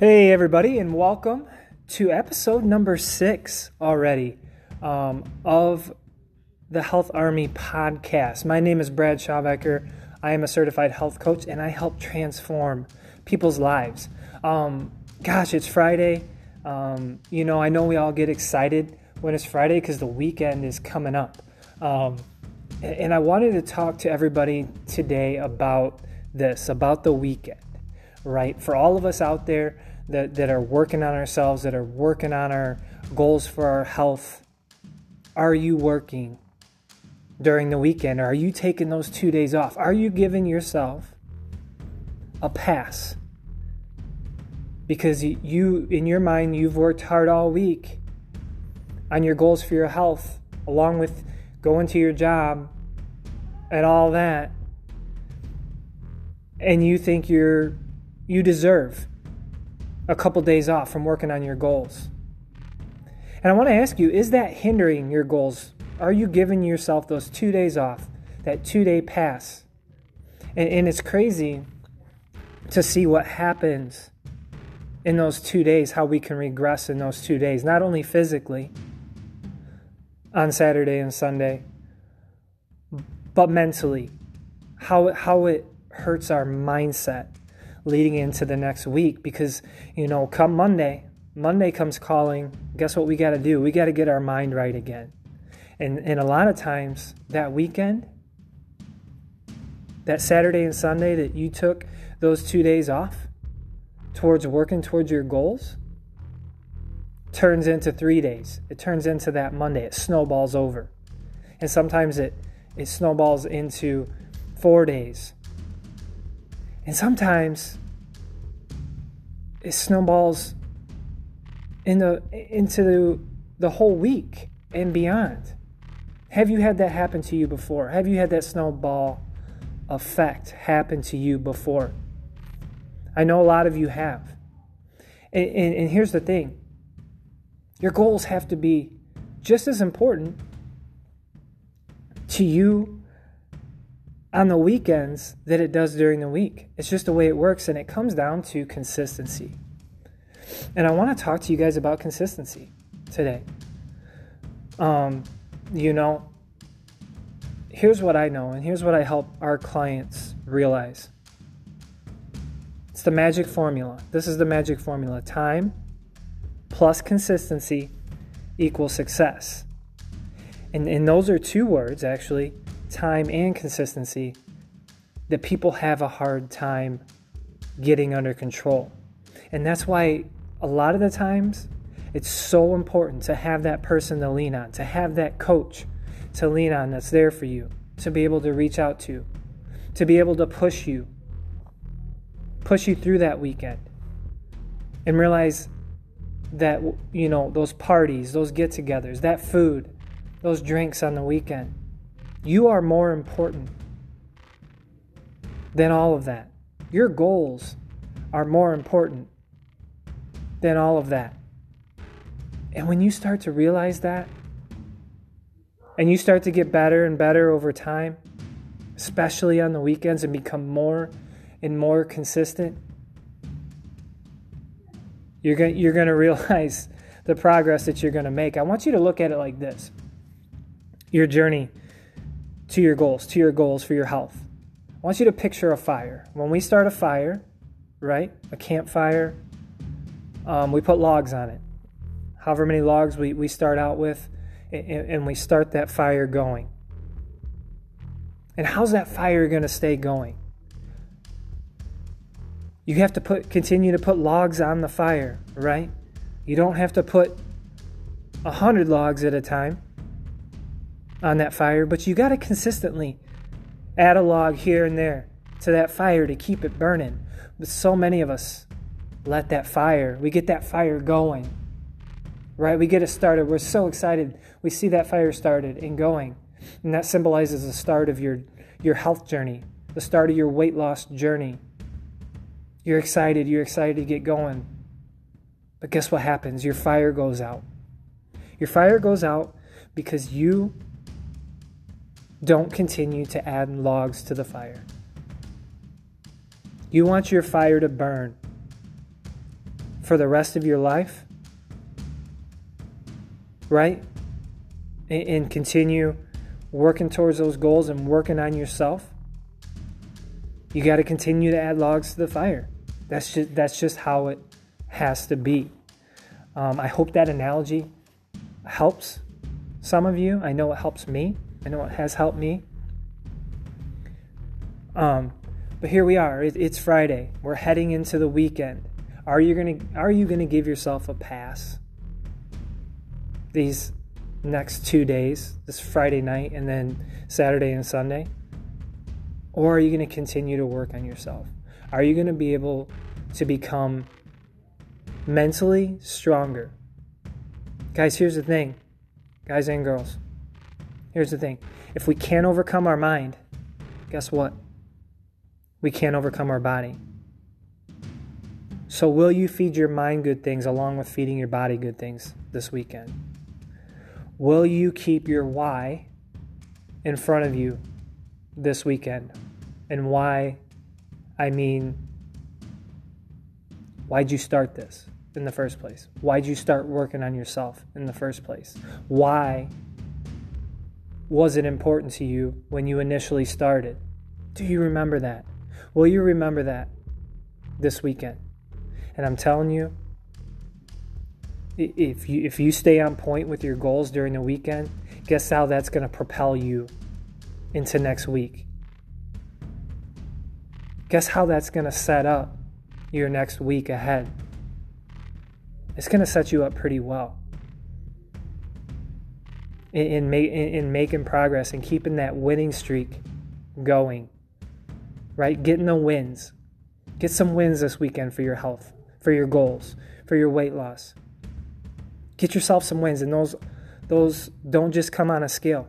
Hey, everybody, and welcome to episode number six already um, of the Health Army podcast. My name is Brad Schaubecker. I am a certified health coach and I help transform people's lives. Um, gosh, it's Friday. Um, you know, I know we all get excited when it's Friday because the weekend is coming up. Um, and I wanted to talk to everybody today about this, about the weekend, right? For all of us out there that, that are working on ourselves, that are working on our goals for our health, are you working during the weekend? Are you taking those two days off? Are you giving yourself a pass? Because you, in your mind, you've worked hard all week on your goals for your health, along with going to your job and all that. And you think you're you deserve a couple days off from working on your goals. And I want to ask you is that hindering your goals? Are you giving yourself those two days off, that two day pass? And, and it's crazy to see what happens in those two days, how we can regress in those two days, not only physically on Saturday and Sunday, but mentally, how, how it hurts our mindset leading into the next week because, you know, come Monday, Monday comes calling. Guess what we got to do? We got to get our mind right again. And, and a lot of times that weekend, that Saturday and Sunday that you took those two days off towards working towards your goals, turns into three days. It turns into that Monday. It snowballs over. And sometimes it, it snowballs into four days, and sometimes it snowballs in the, into the, the whole week and beyond. Have you had that happen to you before? Have you had that snowball effect happen to you before? I know a lot of you have. And, and, and, here's the thing your goals have to be just as important to you on the weekends that it does during the week. It's just the way it works, and it comes down to consistency. And I want to talk to you guys about consistency today. Um, you know, here's what I know, and here's what I help our clients realize it's the magic formula. This is the magic formula time plus consistency equals success. And, and those are two words, actually, time and consistency that people have a hard time getting under control. And that's why a lot of the times it's so important to have that person to lean on, to have that coach to lean on that's there for you, to be able to reach out to, to be able to push you, push you through that weekend. And realize that, you know, those parties, those get togethers, that food, those drinks on the weekend, you are more important than all of that. Your goals are more important than all of that. And when you start to realize that, and you start to get better and better over time, especially on the weekends, and become more and more consistent, you're going you're going to realize the progress that you're going to make. I want you to look at it like this your journey to your goals, to your goals for your health. I want you to picture a fire. When we start a fire, right, a campfire, um, we put logs on it. However many logs we, we start out with, and, and we start that fire going. And how's that fire going to stay going? You have to put continue to put logs on the fire, right? You don't have to put a hundred logs at a time on that fire, but you got to consistently add a log here and there to that fire to keep it burning. But so many of us let that fire, we get that fire going, right? We get it started. We're so excited. We see that fire started and going. And that symbolizes the start of your, your health journey, the start of your weight loss journey. You're excited. You're excited to get going. But guess what happens? Your fire goes out. Your fire goes out because you don't continue to add logs to the fire. You want your fire to burn. for the rest of your life, right? And, continue working towards those goals and working on yourself, you got to continue to add logs to the fire. That's just that's just how it has to be. Um, I hope that analogy helps some of you. I know it helps me. I know it has helped me. Um, but here we are. It, it's Friday. We're heading into the weekend. Are you gonna Are you gonna give yourself a pass? These next two days, this Friday night and then Saturday and Sunday? Or are you to continue to work on yourself? Are you to be able to become mentally stronger? Guys, here's the thing, guys and girls. Here's the thing if we can't overcome our mind, guess what? We can't overcome our body. So, will you feed your mind good things along with feeding your body good things this weekend? Will you keep your why in front of you this weekend? And why, I mean, why'd you start this in the first place? Why'd you start working on yourself in the first place? Why was it important to you when you initially started? Do you remember that? Will you remember that this weekend? And I'm telling you, if you if you stay on point with your goals during the weekend, guess how that's going to propel you into next week. Guess how that's going to set up your next week ahead. It's going to set you up pretty well. In, in, in, in making progress and keeping that winning streak going, right? Getting the wins. Get some wins this weekend for your health, for your goals, for your weight loss. Get yourself some wins, and those those don't just come on a scale.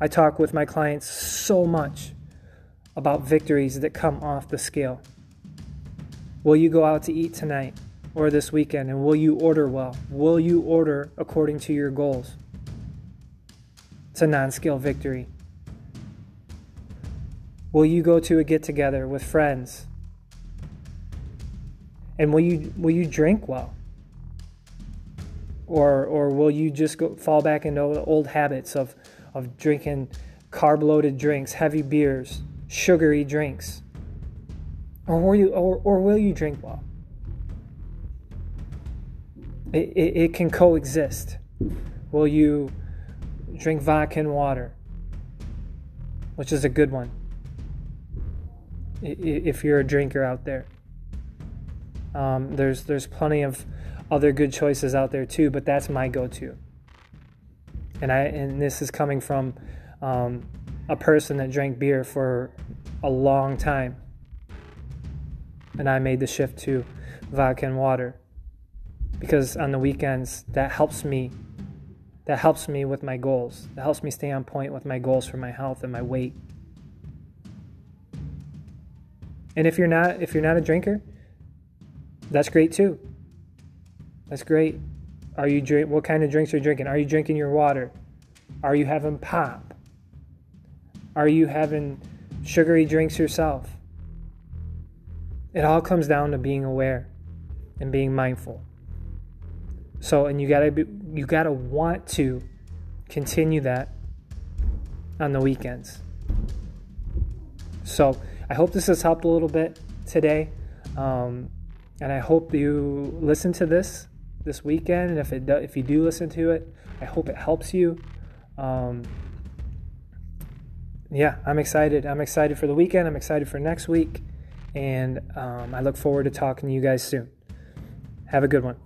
I talk with my clients so much about victories that come off the scale. Will you go out to eat tonight or this weekend? And will you order well? Will you order according to your goals? It's a non scale victory. Will you go to a get together with friends? And will you will you drink well? or or will you just go fall back into old habits of of drinking carb loaded drinks, heavy beers, sugary drinks? Or will you or, or will you drink well? It, it, it can coexist. Will you drink vodka and water, which is a good one if you're a drinker out there? Um, there's there's plenty of other good choices out there too, but that's my go-to. And I and this is coming from um, a person that drank beer for a long time, and I made the shift to vodka and water because on the weekends that helps me. That helps me with my goals. That helps me stay on point with my goals for my health and my weight. And if you're not if you're not a drinker, that's great too. That's great. Are you drink? What kind of drinks are you drinking? Are you drinking your water? Are you having pop? Are you having sugary drinks yourself? It all comes down to being aware and being mindful. So, and you gotta be, you gotta want to continue that on the weekends. So, I hope this has helped a little bit today, um, and I hope you listen to this this weekend, and if it do, if you do listen to it, I hope it helps you. Um, yeah, I'm excited. I'm excited for the weekend. I'm excited for next week, and um, I look forward to talking to you guys soon. Have a good one.